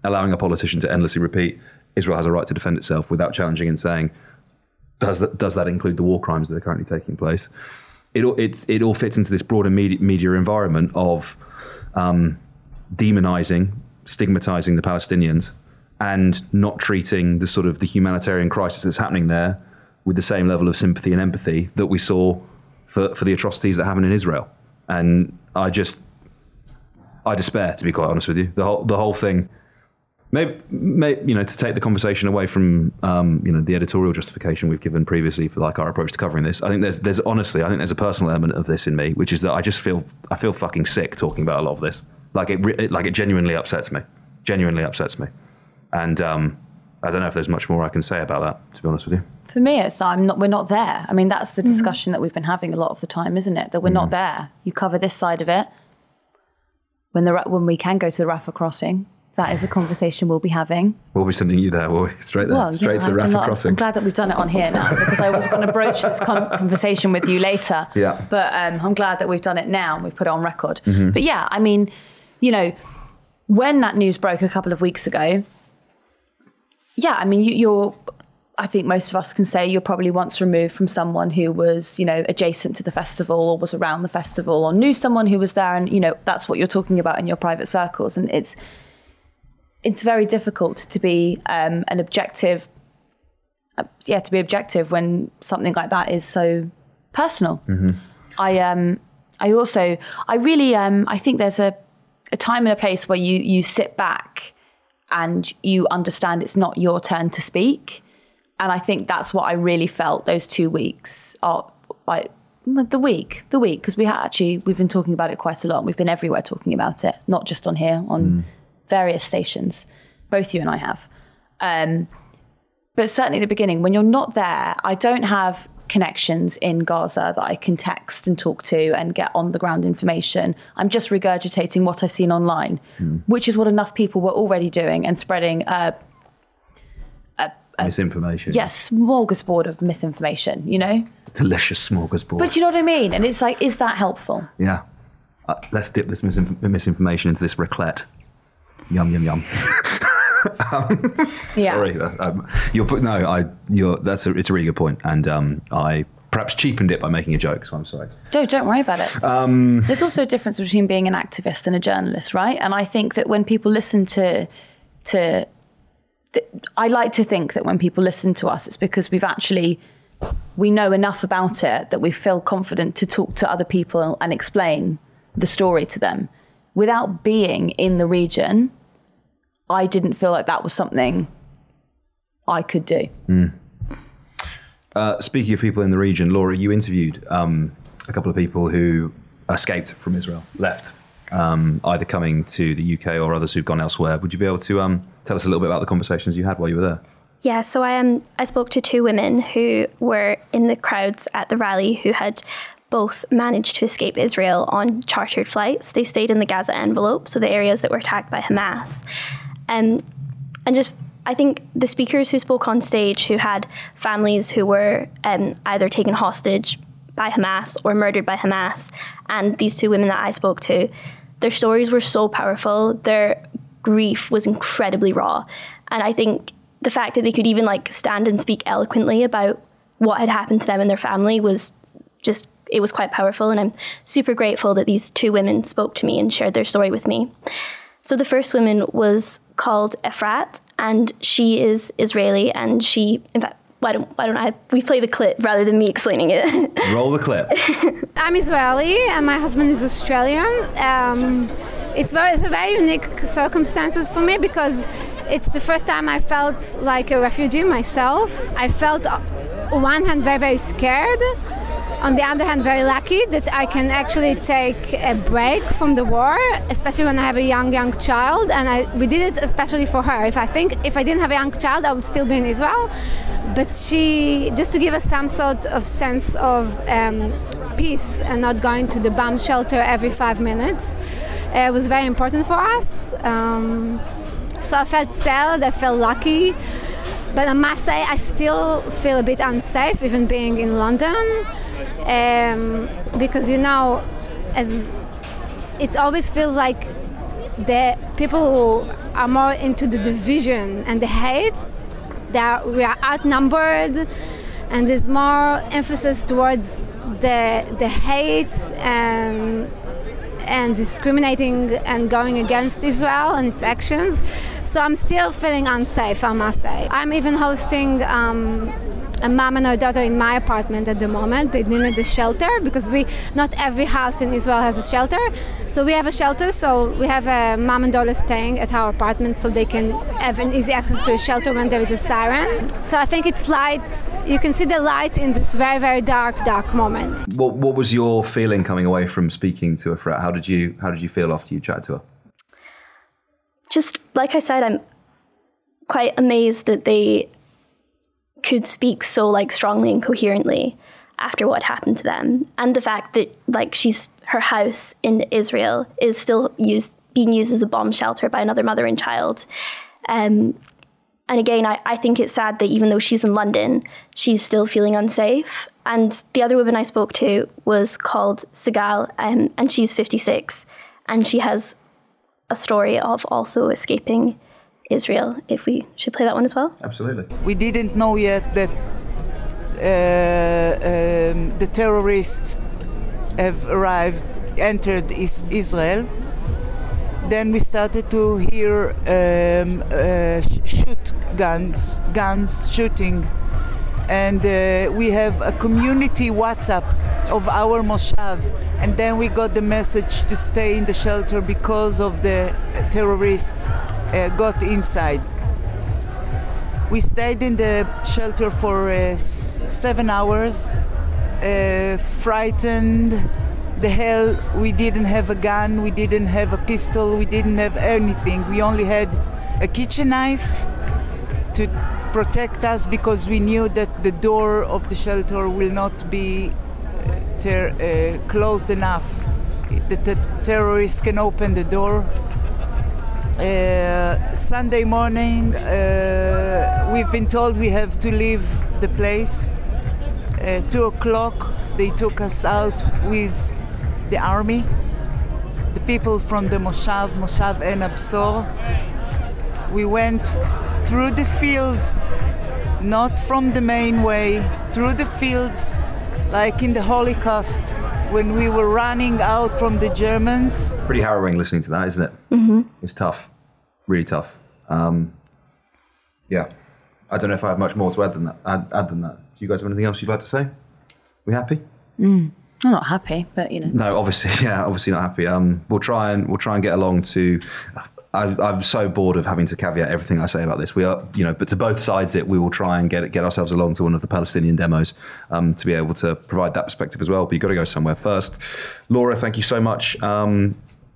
allowing a politician to endlessly repeat Israel has a right to defend itself without challenging and saying does that does that include the war crimes that are currently taking place? It all it all fits into this broader media, media environment of um, demonizing, stigmatizing the Palestinians, and not treating the sort of the humanitarian crisis that's happening there with the same level of sympathy and empathy that we saw for, for the atrocities that happen in Israel. And I just I despair, to be quite honest with you. The whole the whole thing. Maybe, may, you know, to take the conversation away from, um, you know, the editorial justification we've given previously for like our approach to covering this. I think there's, there's honestly, I think there's a personal element of this in me, which is that I just feel, I feel fucking sick talking about a lot of this. Like it, it like it genuinely upsets me, genuinely upsets me, and um, I don't know if there's much more I can say about that. To be honest with you. For me, it's I'm not. We're not there. I mean, that's the discussion that we've been having a lot of the time, isn't it? That we're not there. You cover this side of it when the when we can go to the Rafah crossing. That is a conversation we'll be having. We'll be sending you there, will we? Straight there, Well, straight yeah, to the Rafah not- crossing. I'm glad that we've done it on here now because I was going to broach this con- conversation with you later. Yeah. But um, I'm glad that we've done it now and we've put it on record. Mhm. But yeah, I mean, you know, when that news broke a couple of weeks ago, yeah, I mean, you, you're. I think most of us can say you're probably once removed from someone who was, you know, adjacent to the festival or was around the festival or knew someone who was there, and you know that's what you're talking about in your private circles, and it's it's very difficult to be um, an objective, uh, yeah, to be objective when something like that is so personal. I um I also I really um I think there's a a time and a place where you you sit back and you understand it's not your turn to speak. And I think that's what I really felt those two weeks are like the week, the week, because we ha- actually we've been talking about it quite a lot. We've been everywhere talking about it, not just on here, on various stations. Both you and I have. Um, but certainly at the beginning, when you're not there, I don't have connections in Gaza that I can text and talk to and get on the ground information. I'm just regurgitating what I've seen online, which is what enough people were already doing and spreading a, a, a Misinformation. yes, smorgasbord of misinformation, you know? Delicious smorgasbord. But you know what I mean? And it's like, is that helpful? yeah. Uh, let's dip this misinf- misinformation into this raclette. Yum, yum, yum. Yeah. Sorry. uh, Um, you're, put- no, I, you're, that's a, it's a really good. And um, I perhaps cheapened it by making a joke, so I'm sorry. Don't don't worry about it. Um, There's also a difference between being an activist and a journalist, right? And I think that when people listen to to th- I like to think that when people listen to us, it's because we've actually we know enough about it that we feel confident to talk to other people and explain the story to them. Without being in the region, I didn't feel like that was something I could do. Uh, speaking of people in the region, Laura, you interviewed um, a couple of people who escaped from Israel, left, um, either coming to the UK or others who've gone elsewhere. Would you be able to um, tell us a little bit about the conversations you had while you were there? Yeah, so I um I spoke to two women who were in the crowds at the rally who had both managed to escape Israel on chartered flights. They stayed in the Gaza envelope, so the areas that were attacked by Hamas. Um, and just I think the speakers who spoke on stage who had families who were um, either taken hostage by Hamas or murdered by Hamas, and these two women that I spoke to, their stories were so powerful. Their grief was incredibly raw, and I think the fact that they could even like stand and speak eloquently about what had happened to them and their family was just it was quite powerful and i'm super grateful that these two women spoke to me and shared their story with me so the first woman was called efrat and she is israeli and she in fact why don't why don't i we play the clip rather than me explaining it Roll the clip. I'm Israeli and my husband is Australian. Um, it's very, it's a very unique circumstances for me because it's the first time I felt like a refugee myself. I felt, uh, on one hand, very, very scared. On the other hand, very lucky that I can actually take a break from the war, especially when I have a young, young child. And I, we did it especially for her. If I think if I didn't have a young child, I would still be in Israel. But she, just to give us some sort of sense of um, peace and not going to the bomb shelter every five minutes, uh, was very important for us. Um, so I felt sad, I felt lucky. But I must say, I still feel a bit unsafe, even being in London, um, because you know, as it always feels like the people who are more into the division and the hate, are, we are outnumbered, and there's more emphasis towards the the hate and and discriminating and going against Israel and its actions. So I'm still feeling unsafe, I must say. I'm even hosting um, a mom and her daughter in my apartment at the moment. They needed a shelter because we not every house in Israel has a shelter. So we have a shelter. So we have a mom and daughter staying at our apartment so they can have an easy access to a shelter when there is a siren. So I think it's light. You can see the light in this very very dark dark moment. What, what was your feeling coming away from speaking to Efrat? How did you How did you feel after you chatted to her? just like I said, I'm quite amazed that they could speak so like strongly and coherently after what happened to them, and the fact that like she's her house in Israel is still used being used as a bomb shelter by another mother and child. Um, and again, I, I think it's sad that even though she's in London, she's still feeling unsafe. And the other woman I spoke to was called Sigal, um, and she's 56. And she has a story of also escaping Israel, if we should play that one as well. Absolutely. We didn't know yet that uh, um, the terrorists have arrived, entered is- Israel. Then we started to hear um, uh, shoot guns, guns shooting, and uh, we have a community WhatsApp of our moshav, and then we got the message to stay in the shelter because of the terrorists got inside. We stayed in the shelter for uh, seven hours, uh, frightened. The hell, we didn't have a gun, we didn't have a pistol, we didn't have anything. We only had a kitchen knife to protect us because we knew that the door of the shelter will not be uh, ter- uh, closed enough. That the terrorists can open the door uh, Sunday morning, uh, we've been told we have to leave the place. Uh, two o'clock, they took us out with the army, the people from the Moshav, Moshav Ein HaBesor. We went through the fields, not from the main way, through the fields, like in the Holocaust when we were running out from the Germans. Pretty harrowing listening to that, isn't it? Mm-hmm. It's tough, really tough. Um, yeah, I don't know if I have much more to add than that. Add, add than that. Do you guys have anything else you'd like to say? We happy? Mm. I'm not happy, but you know. No, obviously, yeah, obviously not happy. Um, we'll try and we'll try and get along to. I, I'm so bored of having to caveat everything I say about this. We are, you know, but to both sides, it we will try and get get ourselves along to one of the Palestinian demos um, to be able to provide that perspective as well. But you've got to go somewhere first. Laura, thank you so much um,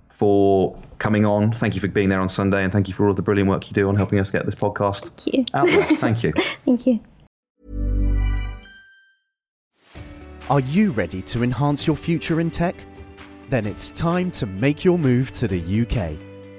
for coming on. Thank you for being there on Sunday, and thank you for all the brilliant work you do on helping us get this podcast Thank you. out there. Thank you. Thank you. Are you ready to enhance your future in tech? Then it's time to make your move to the UK,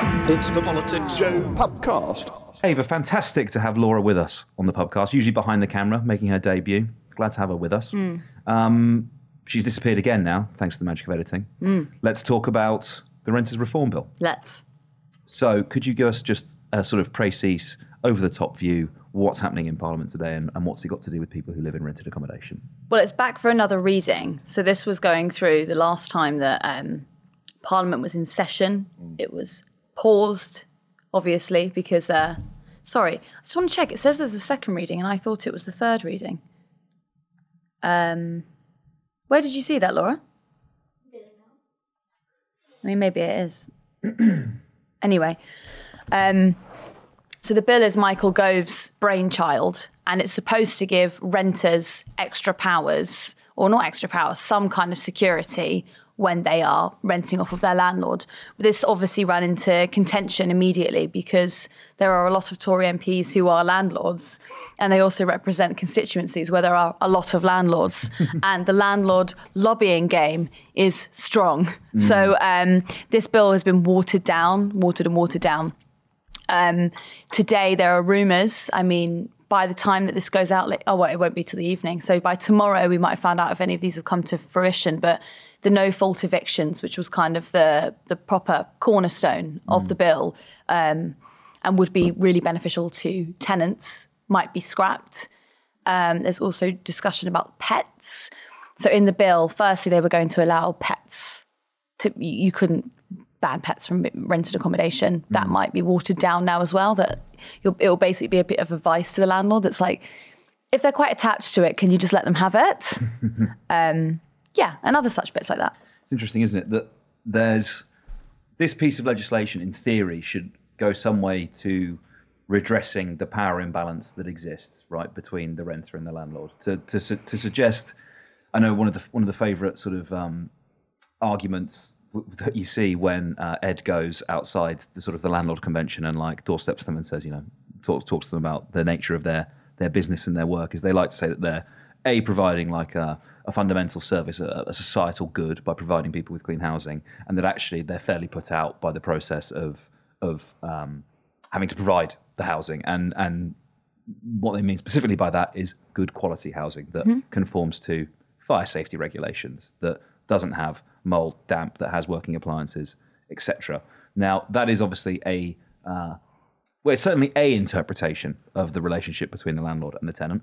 It's the Politics Joe podcast. Ava, fantastic to have Laura with us on the podcast. Usually behind the camera, making her debut. Glad to have her with us. Mm. Um, she's disappeared again now, thanks to the magic of editing. Mm. Let's talk about the Renters Reform Bill. Let's. So, could you give us just a sort of précis, over the top view, what's happening in Parliament today and, and what's it got to do with people who live in rented accommodation? Well, it's back for another reading. So this was going through the last time that um, Parliament was in session. It was paused, obviously, because. Uh, sorry, I just want to check. It says there's a second reading, and I thought it was the third reading. Um, where did you see that, Laura? I mean, maybe it is. anyway, um, so the bill is Michael Gove's brainchild, and it's supposed to give renters extra powers, or not extra powers, some kind of security when they are renting off of their landlord. This obviously ran into contention immediately because there are a lot of Tory MPs who are landlords, and they also represent constituencies where there are a lot of landlords, and the landlord lobbying game is strong. So um, this bill has been watered down, watered and watered down. Um, today, there are rumours. I mean, by the time that this goes out, oh, well, it won't be till the evening. So by tomorrow, we might have found out if any of these have come to fruition. But the no fault evictions, which was kind of the the proper cornerstone of the bill, um, and would be really beneficial to tenants, might be scrapped. Um, there's also discussion about pets. So in the bill, firstly, they were going to allow pets to, you couldn't ban pets from rented accommodation. That might be watered down now as well. That you'll, it'll basically be a bit of advice to the landlord that's like, if they're quite attached to it, can you just let them have it? um, yeah, and other such bits like that. It's interesting, isn't it, that there's this piece of legislation, in theory, should go some way to redressing the power imbalance that exists, right, between the renter and the landlord. To to to suggest, I know one of the one of the favourite sort of um, arguments that you see when uh, Ed goes outside the sort of the landlord convention and like doorsteps them and says, you know, talk, talks to them about the nature of their their business and their work, is they like to say that they're a providing like a, a fundamental service, a, a societal good by providing people with clean housing, and that actually they're fairly put out by the process of of um, having to provide the housing. And and what they mean specifically by that is good quality housing that Mhm. conforms to fire safety regulations that doesn't have mold damp that has working appliances etc now that is obviously a uh, well it's certainly a interpretation of the relationship between the landlord and the tenant.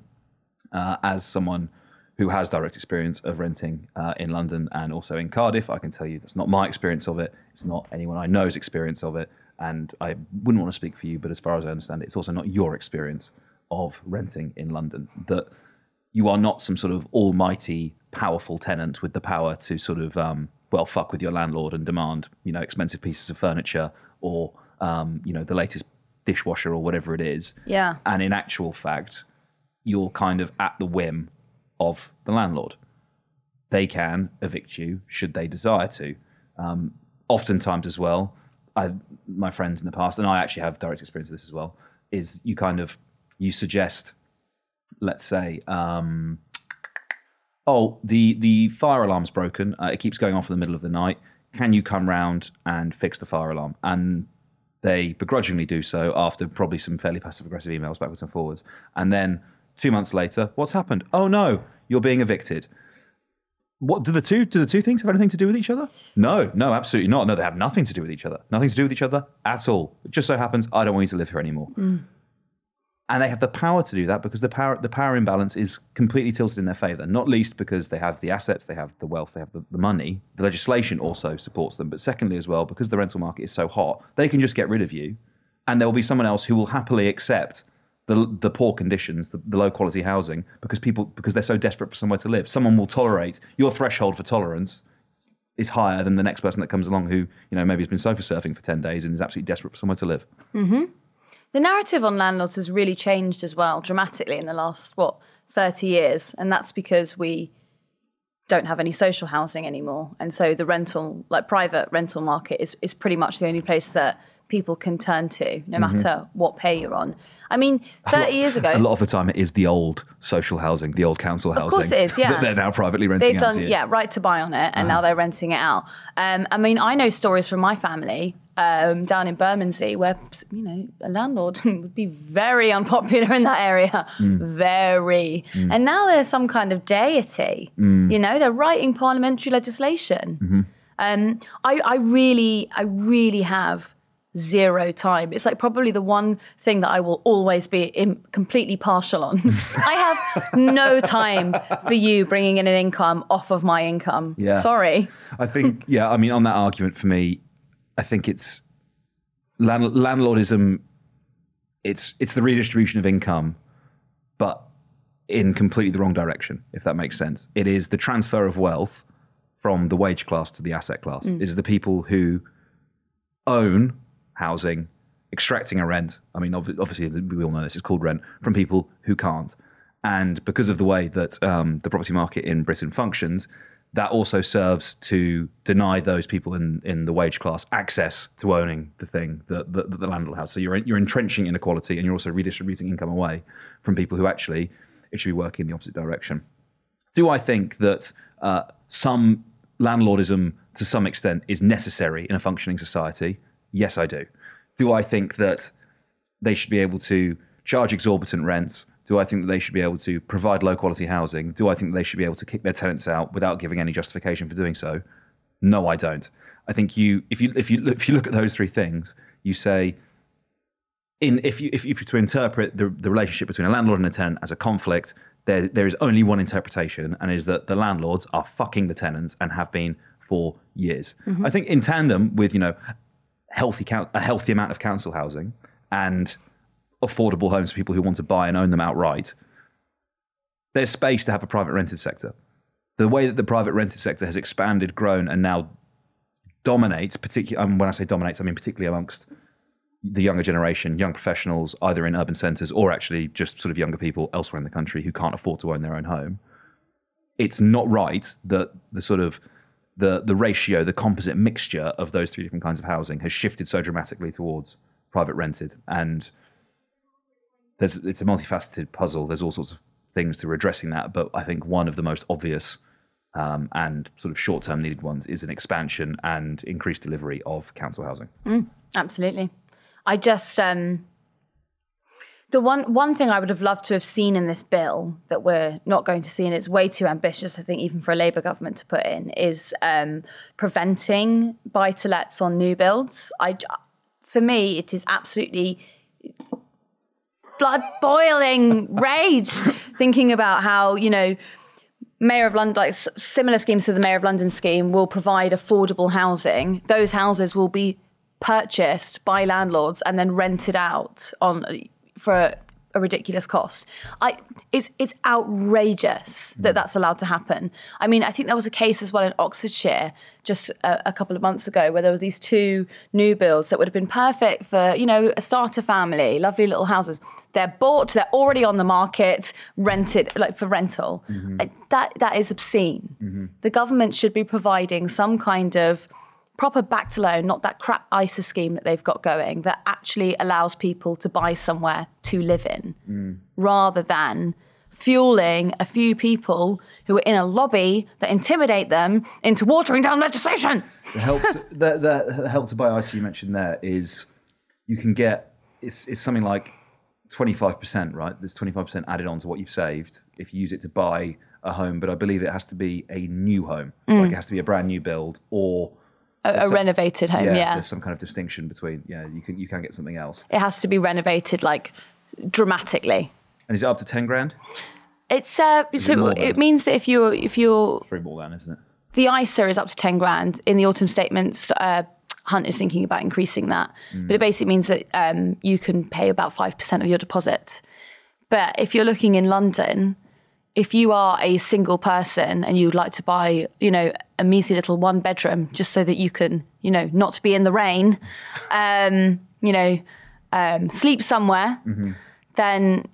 Uh, as someone who has direct experience of renting uh, in London and also in Cardiff, I can tell you that's not my experience of it. It's not anyone I know's experience of it. And I wouldn't want to speak for you, but as far as I understand it, it's also not your experience of renting in London. That you are not some sort of almighty, powerful tenant with the power to sort of, um, well, fuck with your landlord and demand, you know, expensive pieces of furniture or, um, you know, the latest dishwasher or whatever it is. Yeah. And in actual fact, you're kind of at the whim of the landlord. They can evict you should they desire to. Um, oftentimes, as well, I, my friends in the past, and I actually have direct experience of this as well, is you kind of you suggest, let's say, um, oh, the the fire alarm's broken. Uh, it keeps going off in the middle of the night. Can you come round and fix the fire alarm? And they begrudgingly do so after probably some fairly passive aggressive emails backwards and forwards. And then two months later, what's happened? Oh no, you're being evicted. What do the two do the two things have anything to do with each other? No, no, absolutely not. No, they have nothing to do with each other. Nothing to do with each other at all. It just so happens I don't want you to live here anymore. Hmm. And they have the power to do that because the power the power imbalance is completely tilted in their favour. Not least because they have the assets, they have the wealth, they have the, the money. The legislation also supports them. But secondly, as well, because the rental market is so hot, they can just get rid of you, and there will be someone else who will happily accept the the poor conditions, the, the low quality housing, because people because they're so desperate for somewhere to live. Someone will tolerate your threshold for tolerance is higher than the next person that comes along who you know maybe has been sofa surfing for ten days and is absolutely desperate for somewhere to live. Mm-hmm. The narrative on landlords has really changed as well dramatically in the last, what, 30 years. And that's because we don't have any social housing anymore. And so the rental, like private rental market, is, is pretty much the only place that people can turn to, no Mhm. matter what pay you're on. I mean, 30 years ago. A lot of the time, it is the old social housing, the old council Of housing. course it is, yeah. that they're now privately renting They've out done, to you. yeah, right to buy on it, and now they're renting it out. Um, I mean, I know stories from my family um, down in Bermondsey where, you know, a landlord would be very unpopular in that area. Mm. Very. Mm. And now they're some kind of deity. Mm. You know, they're writing parliamentary legislation. Mm-hmm. Um, I, I really, I really have zero time. It's like probably the one thing that I will always be in, completely partial on. I have no time for you bringing in an income off of my income. Yeah. Sorry. I think, yeah, I mean, on that argument for me, I think it's land, landlordism. It's it's the redistribution of income, but in completely the wrong direction. If that makes sense, it is the transfer of wealth from the wage class to the asset class. Mm. It is the people who own housing, extracting a rent. I mean, obviously, we all know this it's called rent from people who can't. And because of the way that um, the property market in Britain functions, that also serves to deny those people in, in the wage class access to owning the thing that, that, that the landlord has. So you're, you're entrenching inequality and you're also redistributing income away from people who actually it should be working in the opposite direction. Do I think that uh, some landlordism to some extent is necessary in a functioning society? Yes, I do. Do I think that they should be able to charge exorbitant rents? Do I think that they should be able to provide low quality housing? Do I think that they should be able to kick their tenants out without giving any justification for doing so? No, I don't. I think you, if you, if you, if you look at those three things, you say in if you if you were to interpret the, the relationship between a landlord and a tenant as a conflict, there there is only one interpretation, and is that the landlords are fucking the tenants and have been for years. Mhm. I think in tandem with you know healthy a healthy amount of council housing and affordable homes for people who want to buy and own them outright, there's space to have a private rented sector. The way that the private rented sector has expanded, grown, and now dominates, particularly um, when I say dominates, I mean particularly amongst the younger generation, young professionals, either in urban centres or actually just sort of younger people elsewhere in the country who can't afford to own their own home. It's not right that the sort of the the ratio, the composite mixture of those three different kinds of housing has shifted so dramatically towards private rented, and there's it's a multifaceted puzzle. There's all sorts of things to addressing that, but I think one of the most obvious um, and sort of short term needed ones is an expansion and increased delivery of council housing. Mm, absolutely. I just um, the one one thing I would have loved to have seen in this bill that we're not going to see, and it's way too ambitious, I think, even for a Labour government to put in, is um, preventing buy to lets on new builds. I, for me, it is absolutely blood boiling rage thinking about how you know Mayor of London, like similar schemes to the Mayor of London scheme, will provide affordable housing. Those houses will be purchased by landlords and then rented out on for a, ridiculous cost. I it's it's outrageous that that's allowed to happen. I mean, I think there was a case as well in Oxfordshire just a, a couple of months ago where there were these two new builds that would have been perfect for you know a starter family, lovely little houses. They're bought, they're already on the market, rented like for rental. Uh, That that is obscene. The government should be providing some kind of proper back to loan, not that crap ISA scheme that they've got going that actually allows people to buy somewhere to live in rather than fueling a few people who are in a lobby that intimidate them into watering down legislation. The help to, the, the, the help to buy ISA you mentioned there is you can get it's, it's something like 25%, right? There's 25% added on to what you've saved if you use it to buy a home, but I believe it has to be a new home. Mm. Like it has to be a brand new build or A, some- renovated home, yeah. There's some kind of distinction between, yeah, you can you can get something else. It has to be renovated like dramatically. And is it up to 10 grand? It's uh, Is it so more it, than- means that if you're if you're Three more than, isn't it? the ISA is up to 10 grand. In the autumn statements, uh, Hunt is thinking about increasing that. Mm. But it basically means that um, you can pay about 5% of your deposit. But if you're looking in London, if you are a single person and you would like to buy, you know, a measly little one bedroom just so that you can, you know, not be in the rain, um, you know, um, sleep somewhere, then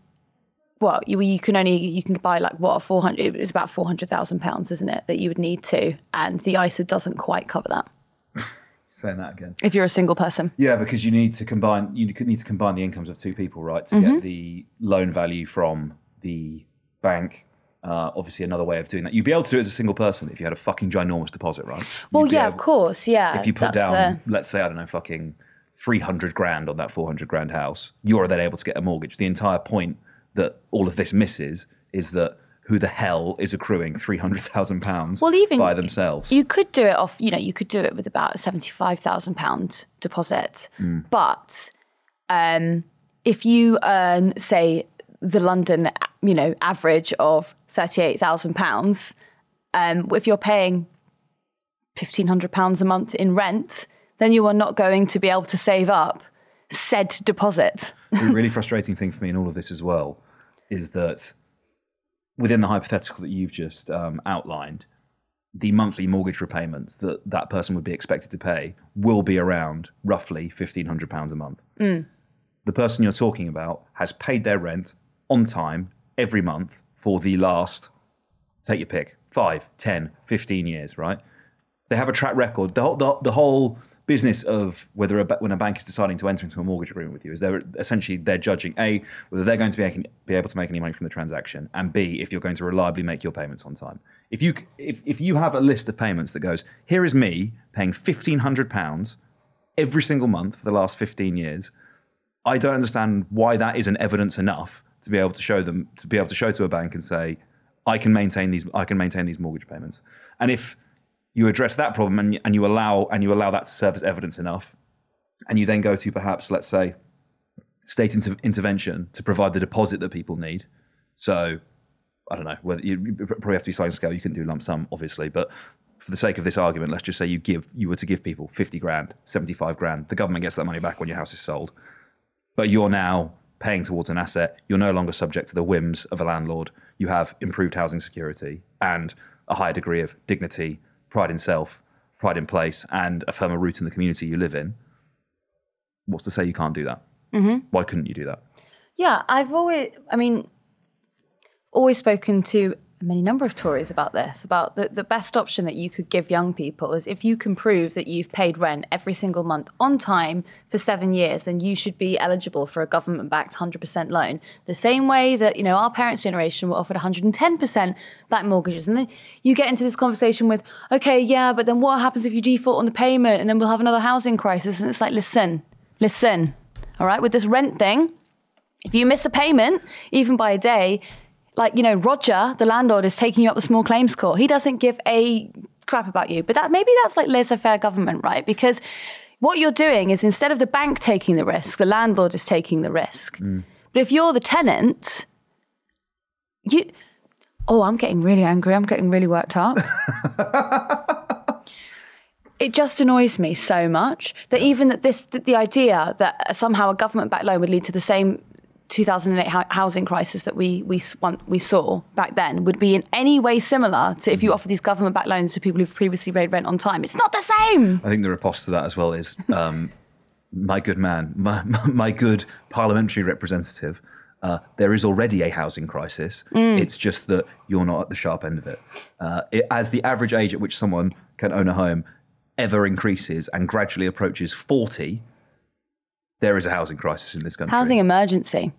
well, you, you can only you can buy like what four hundred. It's about four hundred thousand pounds, isn't it? That you would need to, and the ISA doesn't quite cover that Saying that again. if you're a single person. Yeah, because you need to combine you need to combine the incomes of two people, right, to Mhm. get the loan value from the bank. Uh, obviously, another way of doing that. You'd be able to do it as a single person if you had a fucking ginormous deposit, right? Well, You'd yeah, able- of course, yeah. If you put down, let's say, I don't know, fucking three hundred grand on that four hundred grand house, you're then able to get a mortgage. The entire point that all of this misses is that who the hell is accruing three hundred thousand pounds Well, even- by themselves? you could do it off. You know, you could do it with about a seventy-five thousand pound deposit, Mm. but um, if you earn, say, the London, you know, average of thirty-eight thousand pounds, um, if you're paying fifteen hundred pounds a month in rent, then you are not going to be able to save up said deposit. the really frustrating thing for me in all of this as well is that within the hypothetical that you've just um, outlined, the monthly mortgage repayments that that person would be expected to pay will be around roughly fifteen hundred pounds a month. Mm. The person you're talking about has paid their rent on time every month for the last, take your pick, five, 10, 15 years, right? They have a track record. The whole, the, the whole business of whether a, when a bank is deciding to enter into a mortgage agreement with you is they're essentially they're judging a whether they're going to be, be able to make any money from the transaction and b if you're going to reliably make your payments on time. If you if, if you have a list of payments that goes here is me paying fifteen hundred pounds every single month for the last fifteen years, I don't understand why that isn't evidence enough to be able to show them to be able to show to a bank and say I can maintain these I can maintain these mortgage payments. And if you address that problem and, and you allow and you allow that to serve as evidence enough, and you then go to perhaps let's say state inter- intervention to provide the deposit that people need. So I don't know whether you, probably have to be sliding scale. You couldn't do lump sum, obviously, but for the sake of this argument, let's just say you give you were to give people fifty grand, seventy five grand. The government gets that money back when your house is sold, but you're now paying towards an asset. You're no longer subject to the whims of a landlord. You have improved housing security and a higher degree of dignity, pride in self, pride in place, and a firmer root in the community you live in. What's to say you can't do that? hmm Why couldn't you do that? Yeah, I've always, I mean, always spoken to many number of Tories about this, about the, the best option that you could give young people is if you can prove that you've paid rent every single month on time for seven years, then you should be eligible for a government backed 100% loan. The same way that, you know, our parents' generation were offered 110% back mortgages. And then you get into this conversation with, okay, yeah, but then what happens if you default on the payment and then we'll have another housing crisis? And it's like, listen, listen, all right, with this rent thing, if you miss a payment, even by a day, like, you know, Roger, the landlord, is taking you up the small claims court. He doesn't give a crap about you. But that maybe that's like laissez faire government, right? Because what you're doing is instead of the bank taking the risk, the landlord is taking the risk. Mm. But if you're the tenant, you. Oh, I'm getting really angry. I'm getting really worked up. it just annoys me so much that even that this that the idea that somehow a government backed loan would lead to the same 2008 hou- housing crisis that we we we saw back then would be in any way similar to if you offer these government backed loans to people who've previously paid rent on time. It's not the same. I think the riposte to that as well is um, my good man, my, my good parliamentary representative. Uh, there is already a housing crisis. Mm. It's just that you're not at the sharp end of it. Uh, it. As the average age at which someone can own a home ever increases and gradually approaches 40, there is a housing crisis in this country. Housing emergency.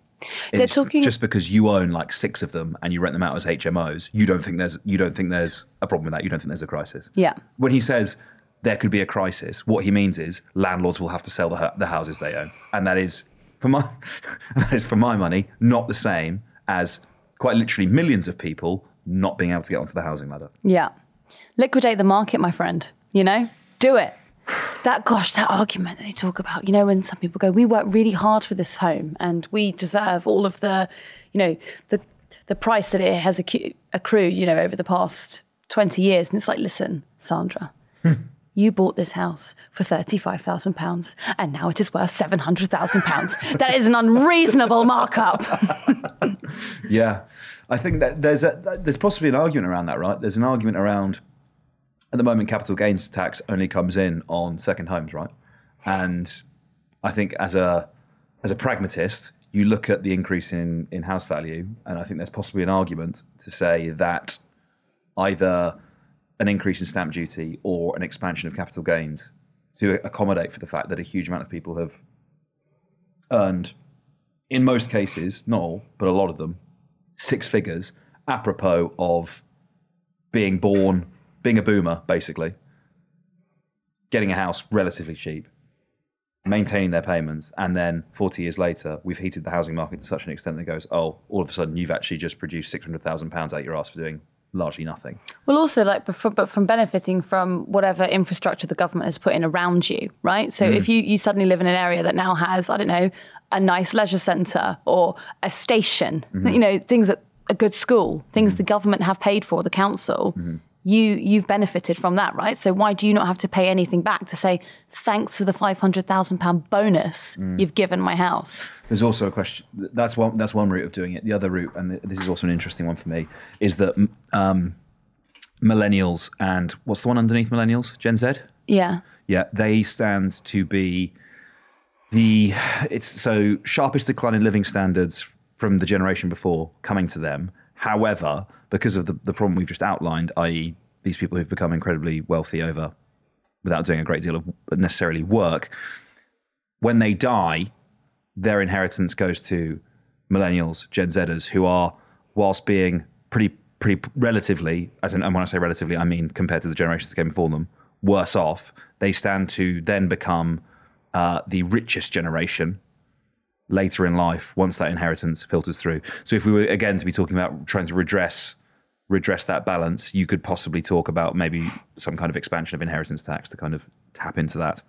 They're talking. just because you own like six of them and you rent them out as HMOs. You don't think there's you don't think there's a problem with that. You don't think there's a crisis yeah. when he says there could be a crisis, what he means is landlords will have to sell the, the houses they own, and that is for my that is for my money not the same as quite literally millions of people not being able to get onto the housing ladder. Yeah. Liquidate the market, my friend. You know, do it. That, gosh, that argument that they talk about, you know, when some people go, we work really hard for this home and we deserve all of the, you know, the, the price that it has accu- accrued, you know, over the past 20 years. And it's like, listen, Sandra, hmm. you bought this house for £35,000 and now it is worth £700,000. that is an unreasonable markup. Yeah, I think that there's a there's possibly an argument around that, right? There's an argument around at the moment capital gains tax only comes in on second homes, right? And I think as a as a pragmatist, you look at the increase in in house value, and I think there's possibly an argument to say that either an increase in stamp duty or an expansion of capital gains to accommodate for the fact that a huge amount of people have earned in most cases, not all, but a lot of them, six figures, apropos of being born, being a boomer, basically, getting a house relatively cheap, maintaining their payments, and then 40 years later, we've heated the housing market to such an extent that goes, oh, all of a sudden you've actually just produced £600,000 out your ass for doing largely nothing. Well, also, like, but from, benefiting from whatever infrastructure the government has put in around you, right? So Mm. if you, you suddenly live in an area that now has, I don't know, a nice leisure centre or a station, Mhm. you know, things at a good school, things the government have paid for, the council, you you've benefited from that, right? So why do you not have to pay anything back to say thanks for the five hundred thousand pound bonus Mm. you've given my house? There's also a question. That's one. That's one route of doing it. The other route, and this is also an interesting one for me, is that um, millennials and what's the one underneath millennials? Gen Z. Yeah. Yeah, they stand to be the it's so sharpest decline in living standards from the generation before coming to them. However, because of the, the problem we've just outlined, i.e., these people who've become incredibly wealthy over without doing a great deal of necessarily work, when they die, their inheritance goes to millennials, Gen Zers, who are, whilst being pretty, pretty relatively, as in, and when I say relatively, I mean compared to the generations that came before them, worse off. They stand to then become uh, the richest generation later in life once that inheritance filters through. So if we were again to be talking about trying to redress redress that balance, you could possibly talk about maybe some kind of expansion of inheritance tax to kind of tap into that.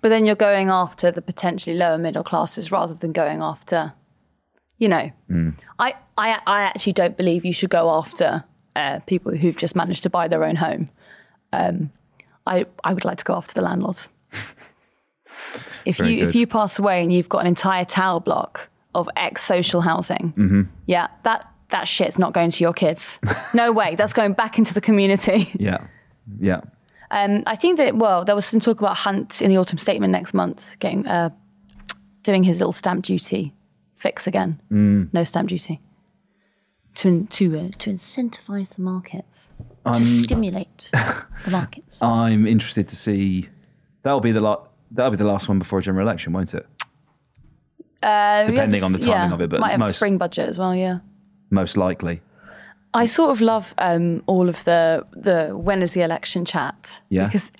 But then you're going after the potentially lower middle classes rather than going after, you know. Mm. I, I, I actually don't believe you should go after uh, people who've just managed to buy their own home. Um, I, I would like to go after the landlords. if Very you if you pass away and you've got an entire tower block of ex social housing, hmm yeah, that that shit's not going to your kids. No way. That's going back into the community. Yeah. Yeah. Um, I think that well, there was some talk about Hunt in the autumn statement next month, getting uh, doing his little stamp duty fix again. Mm. No stamp duty to to uh, to incentivize the markets, to stimulate the markets. I'm interested to see. That'll be the la- That'll be the last one before a general election, won't it? Uh, Depending on the timing yeah. of it, but might have a most- spring budget as well. Yeah. Most likely. I sort of love um, all of the the when is the election chat Yeah. because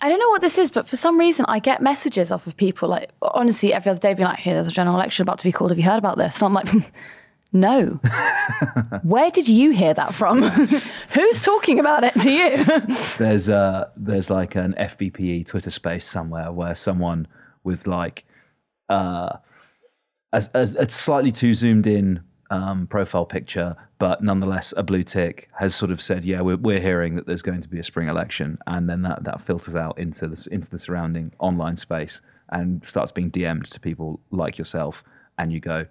I, don't know what this is, but for some reason I get messages off of people like honestly every other day being like, "Hey, there's a general election about to be called. Have you heard about this?" And I'm like, "No." Where did you hear that from? Who's talking about it to you? There's uh there's like an FBPE Twitter space somewhere where someone with like uh a, a, a slightly too zoomed in um, profile picture, but nonetheless a blue tick, has sort of said, "Yeah, we're we're hearing that there's going to be a spring election," and then that that filters out into the into the surrounding online space and starts being DM'd to people like yourself, and you go,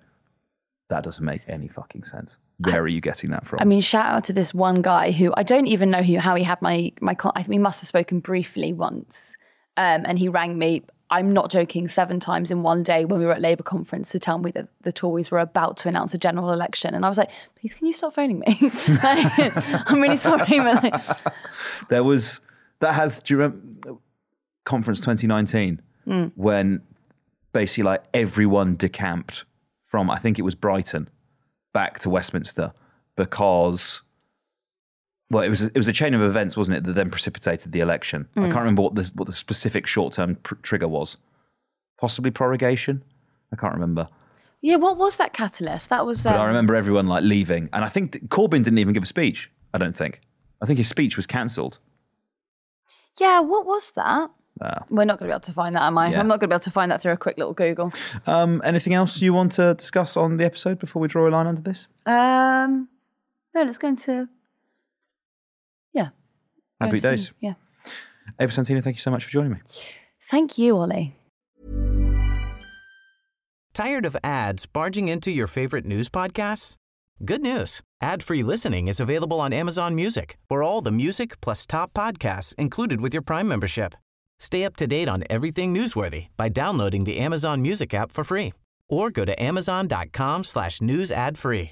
"That doesn't make any fucking sense. Where are you getting that from?" I mean, shout out to this one guy who I don't even know who, how he had my my. I think we must have spoken briefly once, um, and he rang me. I'm not joking. Seven times in one day when we were at Labour conference to tell me that the Tories were about to announce a general election, and I was like, "Please, can you stop phoning me? Like, I'm really sorry." But like, There was that has do you remember conference 2019 Mm. when basically like everyone decamped from I think it was Brighton back to Westminster because well it was it was a chain of events wasn't it that then precipitated the election. I Mm. can't remember what the what the specific short term pr- trigger was. Possibly prorogation. I can't remember. yeah, what was that catalyst? That was. But I um, remember everyone like leaving, and I think Corbyn didn't even give a speech. I don't think. I think his speech was cancelled. Yeah, what was that? Uh, We're not going to be able to find that, am I? Yeah. I'm not going to be able to find that through a quick little Google. Um, anything else you want to discuss on the episode before we draw a line under this? Um, no, let's go into. Yeah. Happy days. Yeah. Ava Santina, thank you so much for joining me. Thank you, Oli. Tired of ads barging into your favorite news podcasts? Good news. Ad-free listening is available on Amazon Music for all the music plus top podcasts included with your Prime membership. Stay up to date on everything newsworthy by downloading the Amazon Music app for free or go to amazon.com slash news ad free.